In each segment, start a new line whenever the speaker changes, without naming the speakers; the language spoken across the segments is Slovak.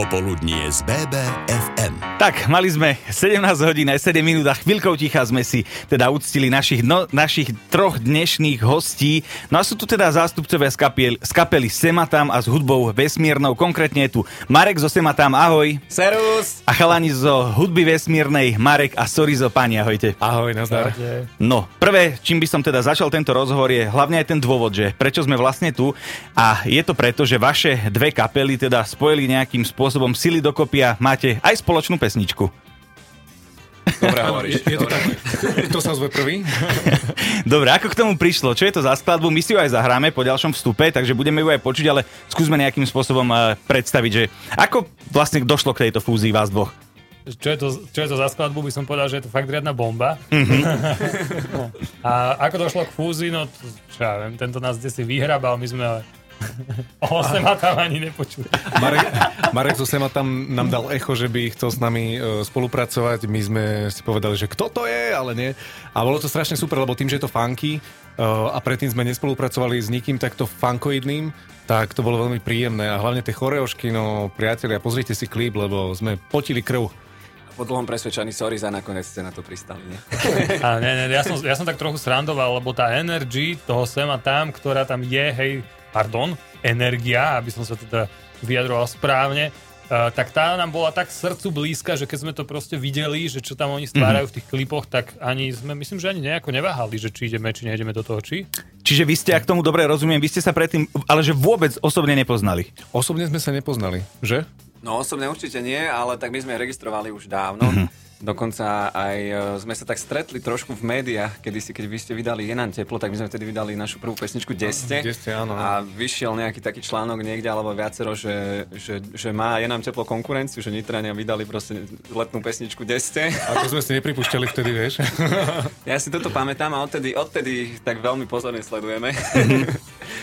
Popoludnie z BBFM.
Tak, mali sme 17 hodín aj 7 minút a chvíľkou ticha sme si teda uctili našich, no, našich troch dnešných hostí. No a sú tu teda zástupcovia z, kapiel, z kapely Sematam a s hudbou vesmírnou. Konkrétne je tu Marek zo Sematam, ahoj.
Serus.
A chalani zo hudby vesmírnej, Marek a Sorizo, pani, ahojte.
Ahoj, nazdar.
No, prvé, čím by som teda začal tento rozhovor je hlavne aj ten dôvod, že prečo sme vlastne tu. A je to preto, že vaše dve kapely teda spojili nejakým spôsobom sily dokopy a máte aj spoločnú pesničku.
Dobre hovoríš. Je, je to tak. Kto sa ozve prvý?
Dobre, ako k tomu prišlo? Čo je to za skladbu? My si ju aj zahráme po ďalšom vstupe, takže budeme ju aj počuť, ale skúsme nejakým spôsobom uh, predstaviť, že ako vlastne došlo k tejto fúzii vás dvoch?
čo je, to, čo je to za skladbu, by som povedal, že je to fakt riadna bomba. Mm-hmm. a ako došlo k fúzii, no to, čo ja viem, tento nás kde si vyhrabal, my sme O Sema tam ani nepočul.
Marek, Marek zo Sema tam nám dal echo, že by chcel s nami uh, spolupracovať. My sme si povedali, že kto to je, ale nie. A bolo to strašne super, lebo tým, že je to funky uh, a predtým sme nespolupracovali s nikým takto funkoidným, tak to bolo veľmi príjemné. A hlavne tie choreošky, no priatelia, pozrite si klip, lebo sme potili krv
po dlhom presvedčaní, sorry za nakoniec ste na to pristali, nie?
A nie, nie, ja som, ja som tak trochu srandoval, lebo tá energy toho sema tam, ktorá tam je, hej, pardon, energia, aby som sa teda vyjadroval správne, Uh, tak tá nám bola tak srdcu blízka, že keď sme to proste videli, že čo tam oni stvárajú mm-hmm. v tých klipoch, tak ani sme, myslím, že ani nejako neváhali, že či ideme, či nejdeme do toho, či?
Čiže vy ste, ak tomu dobre rozumiem, vy ste sa predtým, ale že vôbec osobne nepoznali.
Osobne sme sa nepoznali, že?
No osobne určite nie, ale tak my sme registrovali už dávno. Mm-hmm. Dokonca aj e, sme sa tak stretli trošku v médiách, kedy si, keď vy ste vydali Je nám teplo, tak my sme vtedy vydali našu prvú pesničku Deste.
Deste, áno.
A vyšiel nejaký taký článok niekde, alebo viacero, že, že, že má Je nám teplo konkurenciu, že Nitrania vydali proste letnú pesničku Deste.
A to sme si nepripúšťali vtedy, vieš?
ja si toto pamätám a odtedy, odtedy tak veľmi pozorne sledujeme.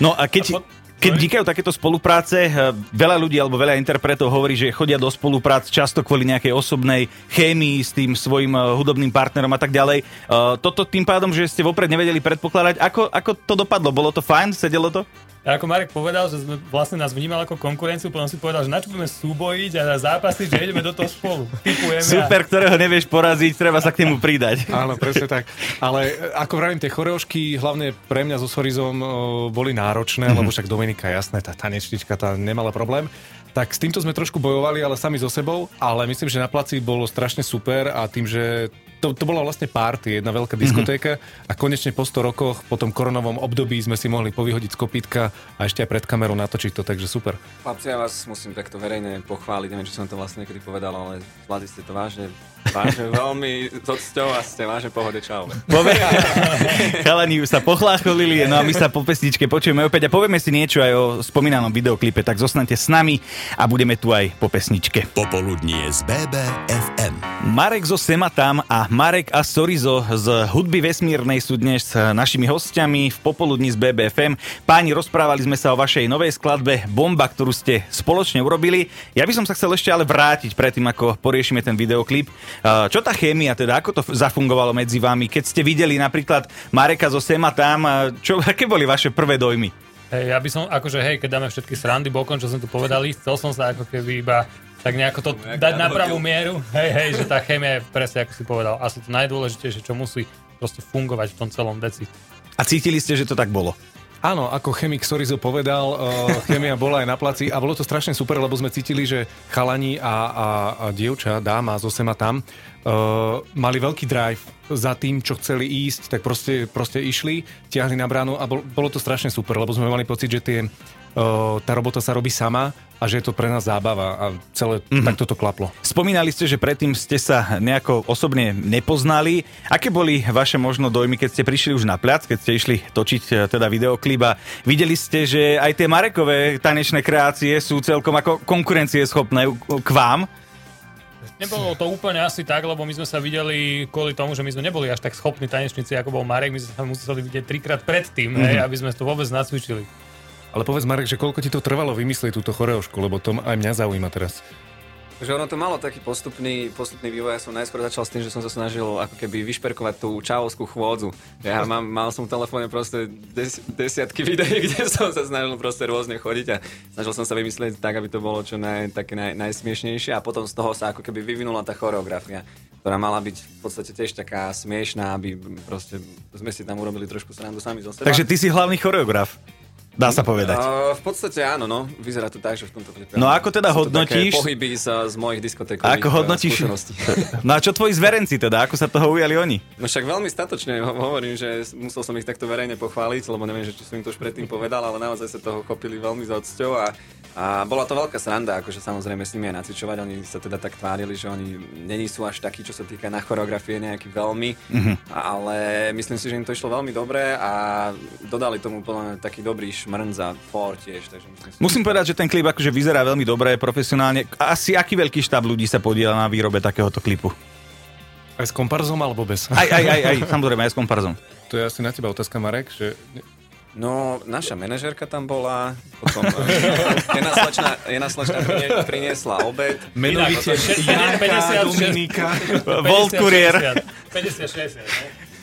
no a keď... Keď vznikajú takéto spolupráce, eh, veľa ľudí alebo veľa interpretov hovorí, že chodia do spoluprác často kvôli nejakej osobnej chémii s tým svojim eh, hudobným partnerom a tak ďalej. Eh, toto tým pádom, že ste vopred nevedeli predpokladať, ako, ako to dopadlo? Bolo to fajn? Sedelo to?
A ako Marek povedal, že sme vlastne nás vnímal ako konkurenciu, potom si povedal, že na čo budeme súbojiť a zápasiť, že ideme do toho spolu. Typujeme
Super, a... ktorého nevieš poraziť, treba sa k nemu pridať.
Áno, presne tak. Ale ako vravím, tie choreošky hlavne pre mňa so Sorizom boli náročné, mm-hmm. lebo však Dominika, jasné, tá tanečnička, tá nemala problém. Tak s týmto sme trošku bojovali, ale sami so sebou, ale myslím, že na placi bolo strašne super a tým, že to, to bola vlastne party, jedna veľká diskotéka mm-hmm. a konečne po 100 rokoch, po tom koronovom období sme si mohli povyhodiť z kopítka a ešte aj pred kamerou natočiť to, takže super.
Chlapci, ja vás musím takto verejne pochváliť, neviem, či som to vlastne niekedy povedal, ale zvládli ste to vážne Vážne veľmi s odsťou a ste vážne pohode, čau.
Pove... Chalani už sa pochlácholili, no a my sa po pesničke počujeme opäť a povieme si niečo aj o spomínanom videoklipe, tak zostanete s nami a budeme tu aj po pesničke.
Popoludnie z BBFM.
Marek zo Sematam a Marek a Sorizo z hudby vesmírnej sú dnes našimi hostiami v Popoludní z BBFM. Páni, rozprávali sme sa o vašej novej skladbe Bomba, ktorú ste spoločne urobili. Ja by som sa chcel ešte ale vrátiť predtým, ako poriešime ten videoklip. Čo tá chémia, teda ako to zafungovalo medzi vami? Keď ste videli napríklad Mareka zo Sema tam, čo, aké boli vaše prvé dojmy?
Hej, ja by som, akože hej, keď dáme všetky srandy bokom, čo sme tu povedali, chcel som sa ako keby iba tak nejako to no, dať na pravú mieru. Hej, hej, že tá chémia je presne, ako si povedal, asi to najdôležitejšie, čo musí proste fungovať v tom celom deci.
A cítili ste, že to tak bolo?
Áno, ako chemik Sorizo povedal, uh, chemia bola aj na placi a bolo to strašne super, lebo sme cítili, že chalani a, a, a dievča, dáma zo Sema tam, uh, mali veľký drive za tým, čo chceli ísť, tak proste, proste išli, tiahli na bránu a bol, bolo to strašne super, lebo sme mali pocit, že tie tá robota sa robí sama a že je to pre nás zábava a celé mm-hmm. takto to klaplo.
Spomínali ste, že predtým ste sa nejako osobne nepoznali. Aké boli vaše možno dojmy, keď ste prišli už na plac, keď ste išli točiť e, teda videoklip a videli ste, že aj tie Marekové tanečné kreácie sú celkom ako konkurencieschopné k vám?
Nebolo to úplne asi tak, lebo my sme sa videli kvôli tomu, že my sme neboli až tak schopní tanečníci, ako bol Marek, my sme sa museli vidieť trikrát predtým, mm-hmm. hej, aby sme to vôbec nacvičili.
Ale povedz Marek, že koľko ti to trvalo vymyslieť túto choreošku, lebo to aj mňa zaujíma teraz.
Že ono to malo taký postupný, postupný vývoj. Ja som najskôr začal s tým, že som sa snažil ako keby vyšperkovať tú čávovskú chôdzu. Ja mám, mal som v telefóne proste des, desiatky videí, kde som sa snažil proste rôzne chodiť a snažil som sa vymyslieť tak, aby to bolo čo naj, také naj, najsmiešnejšie a potom z toho sa ako keby vyvinula tá choreografia ktorá mala byť v podstate tiež taká smiešná, aby proste sme si tam urobili trošku srandu sami zo seba.
Takže ty si hlavný choreograf. Dá sa povedať.
Uh, v podstate áno, no. Vyzerá to tak, že v tomto klipe.
No ako teda hodnotíš-
pohyby z, z mojich diskotékových
Ako hodnotíš...
skúseností.
No a čo tvoji zverenci teda? Ako sa toho ujali oni?
No však veľmi statočne ho- hovorím, že musel som ich takto verejne pochváliť, lebo neviem, že či som im to už predtým povedal, ale naozaj sa toho chopili veľmi za odsťou a, a bola to veľká sranda, akože samozrejme s nimi aj nacvičovať, oni sa teda tak tvárili, že oni není sú až takí, čo sa týka na choreografie nejaký veľmi,
Mhm.
ale myslím si, že im to išlo veľmi dobre a dodali tomu plne taký dobrý šmrn za for tiež, takže myslím
Musím povedať, že ten klip akože vyzerá veľmi dobre, profesionálne. Asi aký veľký štáb ľudí sa podiela na výrobe takéhoto klipu?
Aj s komparzom alebo bez?
Aj, aj, aj, aj, samozrejme, aj s komparzom.
To je asi na teba otázka, Marek, že
No, naša manažérka tam bola, potom eh, jedna slečna, jedna slečna prinie- priniesla obed.
menovite Janka
56.
Dominika.
Volt Courier.
50-60,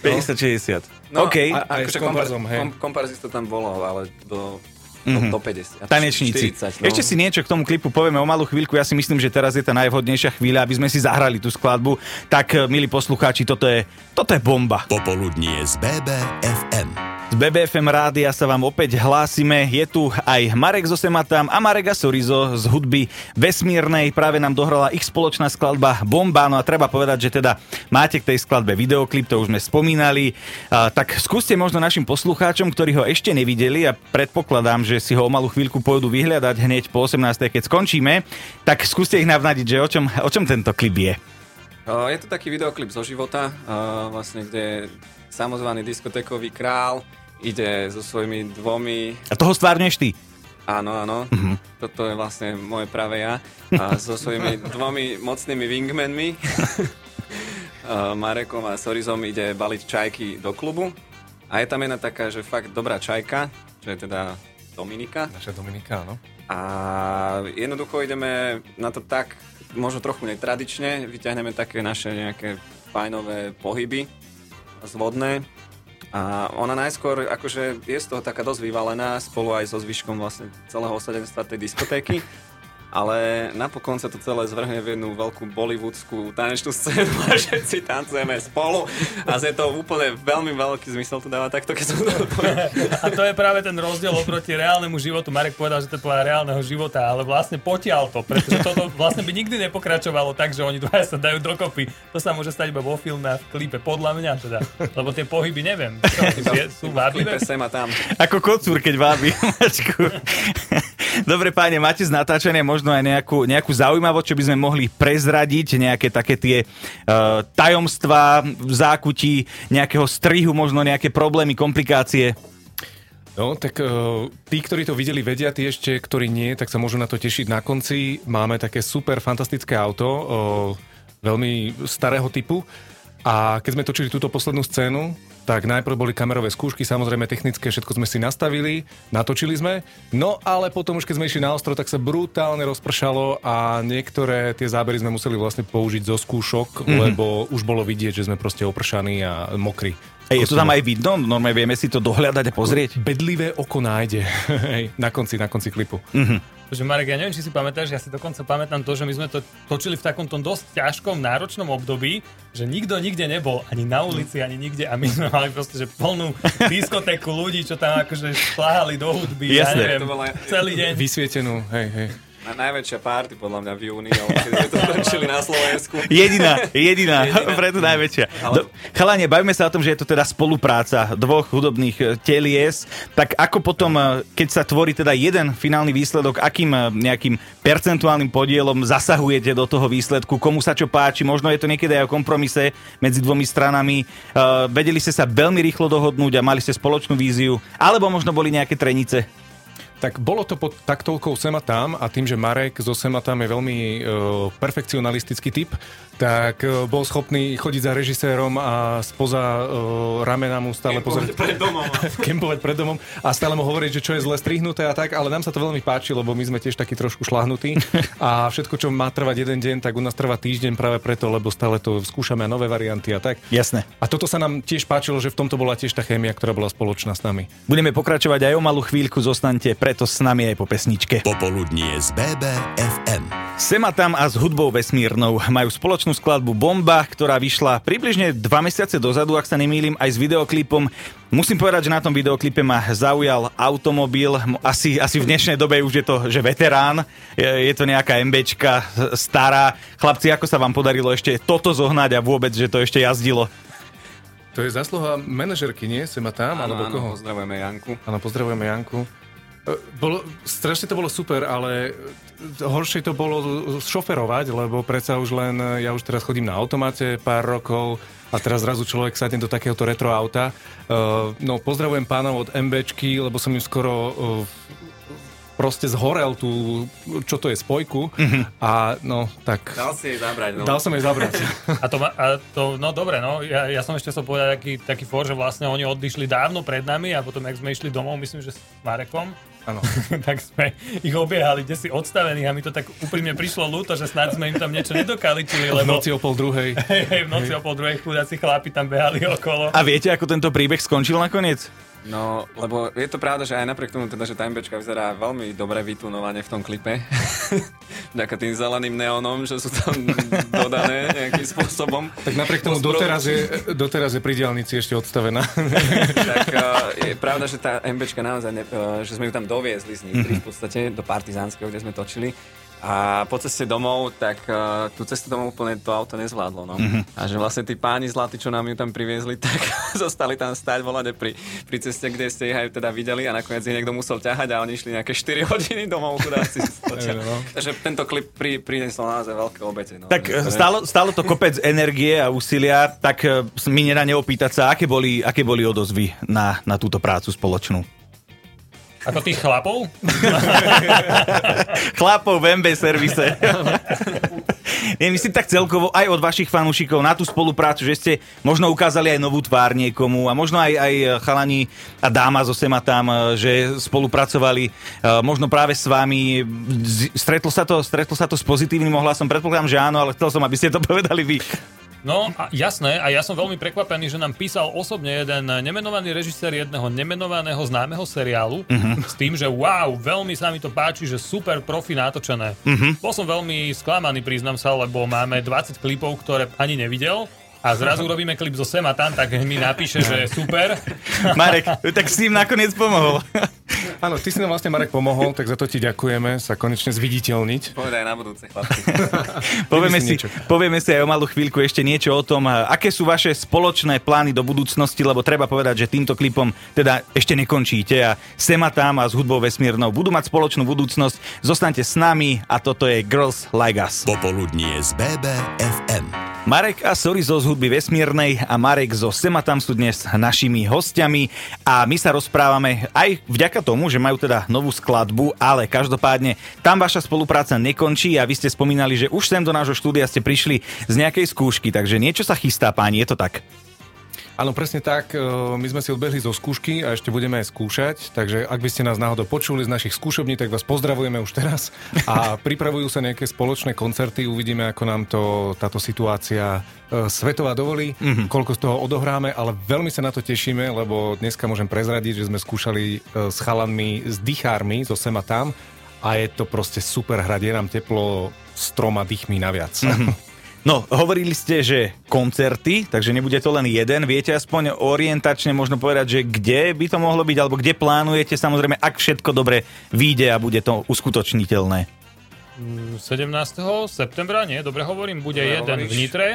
50-60.
No,
OK.
a- s
akože
komparzom, hej.
Kom, komparzistov tam bolo, ale do,
Mhm.
do, do 50.
Tanečníci.
40, no.
Ešte si niečo k tomu klipu povieme o malú chvíľku. Ja si myslím, že teraz je tá najvhodnejšia chvíľa, aby sme si zahrali tú skladbu. Tak, milí poslucháči, toto je, toto je bomba.
Popoludnie z BBFM.
Z BBFM rádia sa vám opäť hlásime. Je tu aj Marek zo Sematam a Marek Sorizo z hudby Vesmírnej. Práve nám dohrala ich spoločná skladba Bomba. No a treba povedať, že teda máte k tej skladbe videoklip, to už sme spomínali. A, tak skúste možno našim poslucháčom, ktorí ho ešte nevideli a predpokladám, že si ho o malú chvíľku pôjdu vyhľadať hneď po 18. keď skončíme, tak skúste ich navnadiť, že o čom, o čom tento klip je.
Je to taký videoklip zo života, vlastne, kde samozvaný diskotékový král ide so svojimi dvomi
A toho stvárneš ty.
Áno, áno.
Mhm.
Uh-huh. Toto je vlastne moje práve ja. A so svojimi dvomi mocnými wingmanmi, a Marekom a Sorizom, ide baliť čajky do klubu. A je tam jedna taká, že fakt dobrá čajka, čo je teda Dominika.
Naša Dominika, áno.
A jednoducho ideme na to tak, možno trochu netradične, vyťahneme také naše nejaké fajnové pohyby zvodné. A ona najskôr akože je z toho taká dosť vyvalená spolu aj so zvyškom vlastne celého osadenstva tej diskotéky. Ale napokon sa to celé zvrhne v jednu veľkú bollywoodskú tanečnú scénu a všetci tancujeme spolu a je to úplne veľmi veľký zmysel to dáva takto, keď som to.
A to je práve ten rozdiel oproti reálnemu životu. Marek povedal, že to je podľa reálneho života, ale vlastne potiaľ to, pretože toto vlastne by nikdy nepokračovalo tak, že oni dvaja sa dajú dokopy. To sa môže stať iba vo filme a v klipe, podľa mňa teda. Lebo tie pohyby, neviem, čo, sú vábivé.
Klipe sem a tam.
Ako kocúr, keď vábi mačku. Dobre páne, máte z natáčania možno aj nejakú, nejakú zaujímavosť, čo by sme mohli prezradiť, nejaké také tie uh, tajomstvá v zákutí, nejakého strihu, možno nejaké problémy, komplikácie.
No, tak uh, tí, ktorí to videli, vedia, tí ešte, ktorí nie, tak sa môžu na to tešiť na konci. Máme také super fantastické auto, uh, veľmi starého typu. A keď sme točili túto poslednú scénu, tak najprv boli kamerové skúšky, samozrejme technické, všetko sme si nastavili, natočili sme, no ale potom už keď sme išli na ostro, tak sa brutálne rozpršalo a niektoré tie zábery sme museli vlastne použiť zo skúšok, mm-hmm. lebo už bolo vidieť, že sme proste opršaní a mokrí.
Ej, je to tam aj vidno? Normálne vieme si to dohľadať a pozrieť?
Bedlivé oko nájde na konci, na konci klipu.
Že Marek, ja neviem, či si pamätáš, ja si dokonca pamätám to, že my sme to točili v takomto dosť ťažkom, náročnom období, že nikto nikde nebol, ani na ulici, ani nikde a my sme mali proste, že plnú diskotéku ľudí, čo tam akože šláhali do hudby, ja
Jasné.
neviem,
To bola-
celý deň.
Vysvietenú, hej, hej.
Na najväčšia party podľa mňa v júni, ale keď to točili na Slovensku.
Jediná, jediná,
Jediná.
preto najväčšia.
Ale-
Do, chalanie, bavíme sa o tom, že je to teda spolupráca dvoch hudobných e, telies, tak ako potom, e, keď sa tvorí teda jeden finálny výsledok, akým e, nejakým percentuálnym podielom zasahujete do toho výsledku, komu sa čo páči, možno je to niekedy aj o kompromise medzi dvomi stranami, vedeli ste sa veľmi rýchlo dohodnúť a mali ste spoločnú víziu, alebo možno boli nejaké trenice?
Tak bolo to pod taktovkou Sema tam a tým, že Marek zo Sema tam je veľmi uh, perfekcionalistický typ, tak uh, bol schopný chodiť za režisérom a spoza uh, ramena mu stále pozerať.
pred domom.
kempovať pred domom a stále mu hovoriť, že čo je zle strihnuté a tak, ale nám sa to veľmi páči, lebo my sme tiež takí trošku šlahnutí a všetko, čo má trvať jeden deň, tak u nás trvá týždeň práve preto, lebo stále to skúšame nové varianty a tak.
Jasné.
A toto sa nám tiež páčilo, že v tomto bola tiež tá chémia, ktorá bola spoločná s nami.
Budeme pokračovať aj o malú chvíľku, zostaňte preto s nami aj po pesničke.
Popoludnie z BBFM.
Sema tam a s hudbou vesmírnou majú spoločnú skladbu Bomba, ktorá vyšla približne dva mesiace dozadu, ak sa nemýlim, aj s videoklipom. Musím povedať, že na tom videoklipe ma zaujal automobil, asi, asi v dnešnej dobe už je to, že veterán, je, je to nejaká MBčka stará. Chlapci, ako sa vám podarilo ešte toto zohnať a vôbec, že to ešte jazdilo?
To je zasluha manažerky, nie? Sema tam,
Áno,
alebo
áno,
koho?
pozdravujeme Janku.
Áno, pozdravujeme Janku. E, Bolo, strašne to bolo super, ale horšie to bolo šoferovať, lebo predsa už len, ja už teraz chodím na automate pár rokov a teraz zrazu človek sadne do takéhoto retro auta. Uh, no, pozdravujem pánov od MBčky, lebo som im skoro uh, proste zhorel tú, čo to je, spojku a no, tak...
Dal si jej zabrať, no.
Dal som jej zabrať.
A to, ma- a to no dobre, no, ja, ja som ešte chcel povedať taký, taký for, že vlastne oni odišli dávno pred nami a potom, jak sme išli domov, myslím, že s Marekom,
Áno.
tak sme ich obiehali, kde si odstavení a mi to tak úprimne prišlo ľúto, že snad sme im tam niečo nedokaličili,
V
lebo
noci o pol druhej.
hej, hej, v noci o pol druhej chudáci chlapi tam behali okolo.
A viete, ako tento príbeh skončil nakoniec?
No, lebo je to pravda, že aj napriek tomu, teda, že tá MBčka vyzerá veľmi dobre vytunovane v tom klipe. Vďaka tým zeleným neónom, že sú tam dodané nejakým spôsobom.
Tak napriek tomu doteraz je, doteraz je pri diálnici ešte odstavená.
tak uh, je pravda, že tá MBčka naozaj, ne, uh, že sme ju tam doviezli z Nitry v podstate do Partizánskeho, kde sme točili. A po ceste domov, tak uh, tú cestu domov úplne to auto nezvládlo. No. Mm-hmm. A že vlastne tí páni zlatí, čo nám ju tam priviezli, tak zostali tam stať volať pri, pri ceste, kde ste ich aj teda videli a nakoniec ich niekto musel ťahať a oni išli nejaké 4 hodiny domov, chudáci.
no.
Takže tento klip pri, priniesol naozaj veľké obete. No.
Tak e, stálo, stálo to kopec energie a úsilia, tak e, mi nedá neopýtať sa, aké boli, aké boli odozvy na, na túto prácu spoločnú.
Ako tých chlapov?
Chlapov v MB servise. Nie, myslím tak celkovo aj od vašich fanúšikov na tú spoluprácu, že ste možno ukázali aj novú tvár niekomu a možno aj, aj chalani a dáma zo Sema tam, že spolupracovali možno práve s vami. Stretlo sa to, stretlo sa to s pozitívnym ohlasom? Predpokladám, že áno, ale chcel som, aby ste to povedali vy.
No, a jasné, a ja som veľmi prekvapený, že nám písal osobne jeden nemenovaný režisér jedného nemenovaného známeho seriálu uh-huh. s tým, že wow, veľmi sa mi to páči, že super profi natočené. Uh-huh. Bol som veľmi sklamaný, priznám sa, lebo máme 20 klipov, ktoré ani nevidel a zrazu robíme klip zo Sema tam, tak mi napíše, že super.
Marek, tak s tým nakoniec pomohol.
Áno, ty si nám vlastne, Marek, pomohol, tak za to ti ďakujeme sa konečne zviditeľniť.
Povedaj na budúce, chlapci.
Povieme si,
niečo.
povieme si aj o malú chvíľku ešte niečo o tom, aké sú vaše spoločné plány do budúcnosti, lebo treba povedať, že týmto klipom teda ešte nekončíte a Sema tam a s hudbou vesmírnou budú mať spoločnú budúcnosť. Zostaňte s nami a toto je Girls Like Us.
Popoludnie z BBFM.
Marek a Sorizo z hudby vesmírnej a Marek zo Sematam sú dnes našimi hostiami a my sa rozprávame aj vďaka tomu, že majú teda novú skladbu, ale každopádne tam vaša spolupráca nekončí a vy ste spomínali, že už sem do nášho štúdia ste prišli z nejakej skúšky, takže niečo sa chystá, páni, je to tak?
Áno, presne tak. e, My sme si odbehli zo skúšky a ešte budeme aj skúšať. Takže ak by ste nás náhodou počuli z našich skúšobní, tak vás pozdravujeme už teraz. A pripravujú sa nejaké spoločné koncerty. Uvidíme, ako nám to táto situácia e, svetová dovolí, mm-hmm. koľko z toho odohráme, ale veľmi sa na to tešíme, lebo dneska môžem prezradiť, že sme skúšali e, s chalanmi, s dychármi, zo Sema tam a je to proste super hrať. Je nám teplo s troma dýchmi naviac. Mm-hmm.
No, hovorili ste, že koncerty, takže nebude to len jeden. Viete aspoň orientačne možno povedať, že kde by to mohlo byť, alebo kde plánujete, samozrejme, ak všetko dobre vyjde a bude to uskutočniteľné.
17. septembra, nie, dobre hovorím, bude
Dobre
jeden
hovoríš.
v Nitre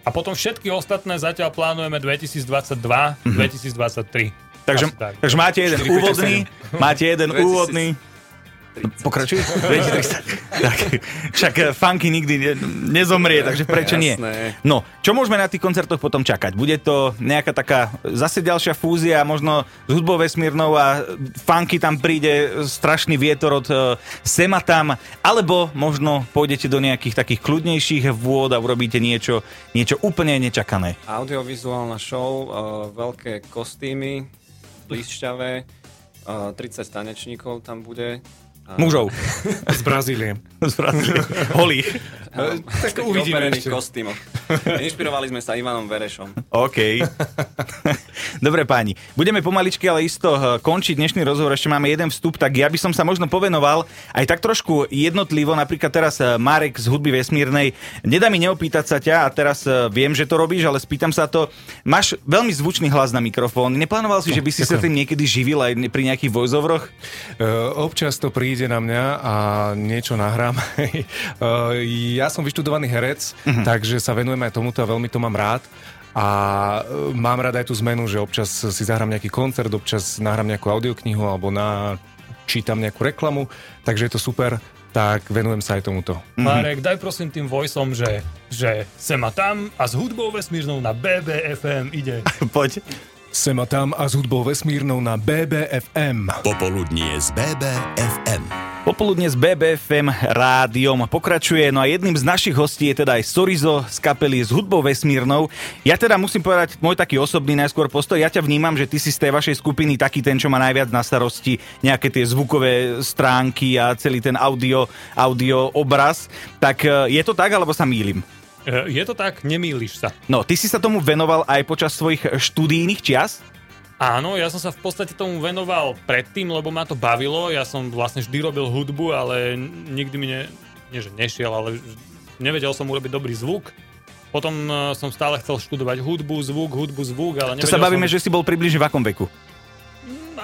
a potom všetky ostatné zatiaľ plánujeme 2022, 2023.
Takže,
tak.
takže máte jeden
4, 5,
úvodný, máte jeden
2000.
úvodný. Pokračuj? 2030. tak, však eh, funky nikdy ne, nezomrie, takže prečo nie?
Jasné.
No, čo môžeme na tých koncertoch potom čakať? Bude to nejaká taká zase ďalšia fúzia, možno s hudbou vesmírnou a funky tam príde strašný vietor od uh, sema tam, alebo možno pôjdete do nejakých takých kľudnejších vôd a urobíte niečo, niečo úplne nečakané.
Audiovizuálna show, uh, veľké kostýmy, blízšťavé, uh, 30 tanečníkov tam bude.
Mužov.
Z Brazílie.
Z Brazílie. Holých.
Áno,
tak uvidíme ešte.
kostýmoch. Inšpirovali sme sa Ivanom Verešom.
OK. Dobre páni, budeme pomaličky, ale isto eh, končiť dnešný rozhovor. Ešte máme jeden vstup, tak ja by som sa možno povenoval aj tak trošku jednotlivo. Napríklad teraz eh, Marek z hudby vesmírnej. Nedá mi neopýtať sa ťa a teraz viem, že to robíš, ale spýtam sa to. Máš veľmi zvučný hlas na mikrofón. Neplánoval si, že by si sa tým niekedy živil aj pri nejakých voiceoveroch?
Uh, občas to príde na mňa a niečo nahrám. uh, ja som vyštudovaný herec, uh-huh. takže sa venujem aj tomuto a veľmi to mám rád. A uh, mám rád aj tú zmenu, že občas si zahrám nejaký koncert, občas nahrám nejakú audioknihu alebo na, čítam nejakú reklamu, takže je to super, tak venujem sa aj tomuto.
Marek, daj prosím tým voiceom, že, že sem a tam a s hudbou vesmírnou na BBFM ide.
Poď.
Sem a tam a s hudbou vesmírnou na BBFM.
Popoludnie z BBFM.
Popoludne s BBFM rádiom pokračuje, no a jedným z našich hostí je teda aj Sorizo z kapely s hudbou vesmírnou. Ja teda musím povedať môj taký osobný najskôr postoj, ja ťa vnímam, že ty si z tej vašej skupiny taký ten, čo má najviac na starosti nejaké tie zvukové stránky a celý ten audio, audio obraz. Tak e, je to tak, alebo sa mýlim?
E, Je to tak, nemýliš sa.
No, ty si sa tomu venoval aj počas svojich študijných čias?
Áno, ja som sa v podstate tomu venoval predtým, lebo ma to bavilo. Ja som vlastne vždy robil hudbu, ale nikdy mi ne, nie, že nešiel, ale nevedel som urobiť dobrý zvuk. Potom e, som stále chcel študovať hudbu, zvuk, hudbu, zvuk, ale
To
nevedel
sa bavíme,
som...
že si bol približne v akom veku?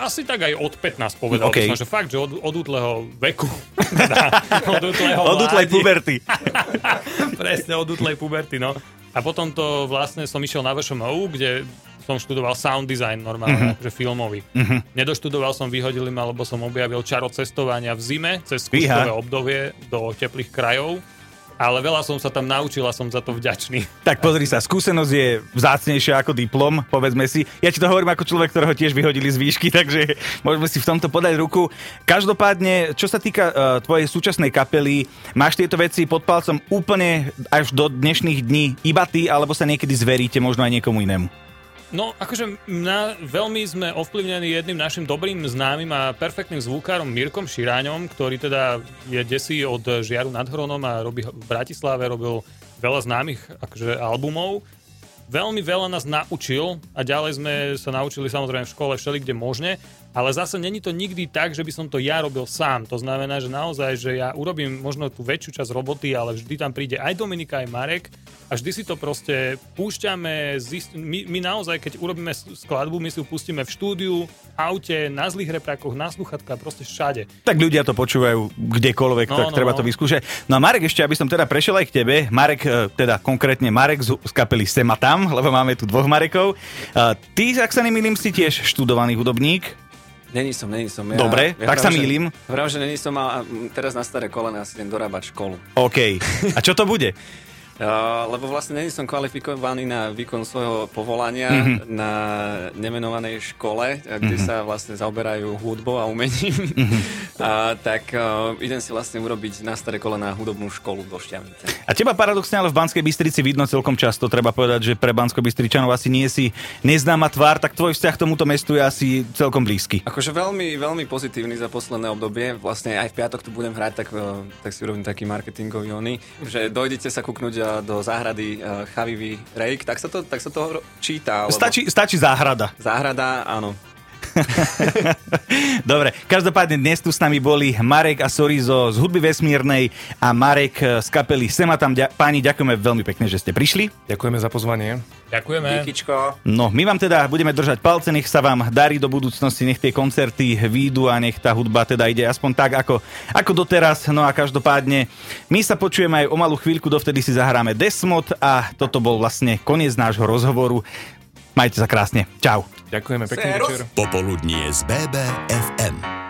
Asi tak aj od 15 povedal
OK.
by som, že fakt, že od, od útleho veku. Teda, od útleho
Od útlej puberty.
Presne, od útlej puberty, no. A potom to vlastne som išiel na VŠMU, kde som študoval sound design normálne, uh-huh. že filmový. Uh-huh. Nedoštudoval som, vyhodili ma, lebo som objavil čaro cestovania v zime cez skúškové obdobie do teplých krajov. Ale veľa som sa tam naučil a som za to vďačný.
Tak pozri sa, skúsenosť je vzácnejšia ako diplom, povedzme si. Ja ti to hovorím ako človek, ktorého tiež vyhodili z výšky, takže môžeme si v tomto podať ruku. Každopádne, čo sa týka uh, tvojej súčasnej kapely, máš tieto veci pod palcom úplne až do dnešných dní iba ty, alebo sa niekedy zveríte možno aj niekomu inému?
No, akože na, veľmi sme ovplyvnení jedným našim dobrým známym a perfektným zvukárom Mirkom Širáňom, ktorý teda je desí od Žiaru nad Hronom a robí v Bratislave, robil veľa známych akože albumov. Veľmi veľa nás naučil a ďalej sme sa naučili samozrejme v škole všeli, kde možne, ale zase není to nikdy tak, že by som to ja robil sám. To znamená, že naozaj, že ja urobím možno tú väčšiu časť roboty, ale vždy tam príde aj Dominika, aj Marek a vždy si to proste púšťame, zist... my, my naozaj, keď urobíme skladbu, my si ju pustíme v štúdiu, aute, na zlých reprákoch, na sluchatkách, proste všade.
Tak ľudia to počúvajú kdekoľvek,
No,
tak
no,
treba
no.
to vyskúšať. No a Marek, ešte aby som teda prešiel aj k tebe. Marek, e, teda konkrétne Marek z, z kapely Sema tam, lebo máme tu dvoch Marekov. A ty, ak sa nemýlim, si tiež študovaný hudobník.
Není som, není som. Ja,
Dobre, tak sa mýlim.
Vrám, že není som a teraz na staré kolena si idem dorábať školu.
OK. A čo to bude?
Uh, lebo vlastne není som kvalifikovaný na výkon svojho povolania
Mhm.
mm-hmm. na nemenovanej škole, kde mm-hmm. sa vlastne zaoberajú hudbou a umením.
Mhm.
Mm-hmm. uh, tak uh, idem si vlastne urobiť na staré kolená hudobnú školu do Šťavnice.
A teba paradoxne ale v Banskej Bystrici vidno celkom často. Treba povedať, že pre Bansko Bystričanov asi nie si neznáma tvár, tak tvoj vzťah k tomuto mestu je asi celkom blízky.
Akože veľmi, veľmi pozitívny za posledné obdobie. Vlastne aj v piatok tu budem hrať, tak, tak si urobím taký marketingový ony, že dojdete sa kúknúť uh, do záhrady uh, Chavivý rejk, tak sa to, tak sa to číta. Lebo...
Stačí, stačí záhrada.
Záhrada, áno.
Dobre, každopádne dnes tu s nami boli Marek a Sorizo z hudby vesmírnej a Marek eh, z kapely Sema tam. Ďa- páni, ďakujeme veľmi pekne, že ste prišli.
Ďakujeme za pozvanie.
Ďakujeme.
Díkičko.
No, my vám teda budeme držať palce, nech sa vám darí do budúcnosti, nech tie koncerty výjdu a nech tá hudba teda ide aspoň tak, ako, ako doteraz. No a každopádne, my sa počujeme aj o malú chvíľku, dovtedy si zahráme Desmod a toto bol vlastne koniec nášho rozhovoru. Majte sa krásne. Čau.
Ďakujeme, pekný
Serus.
večer.
Popoludnie z BBFM.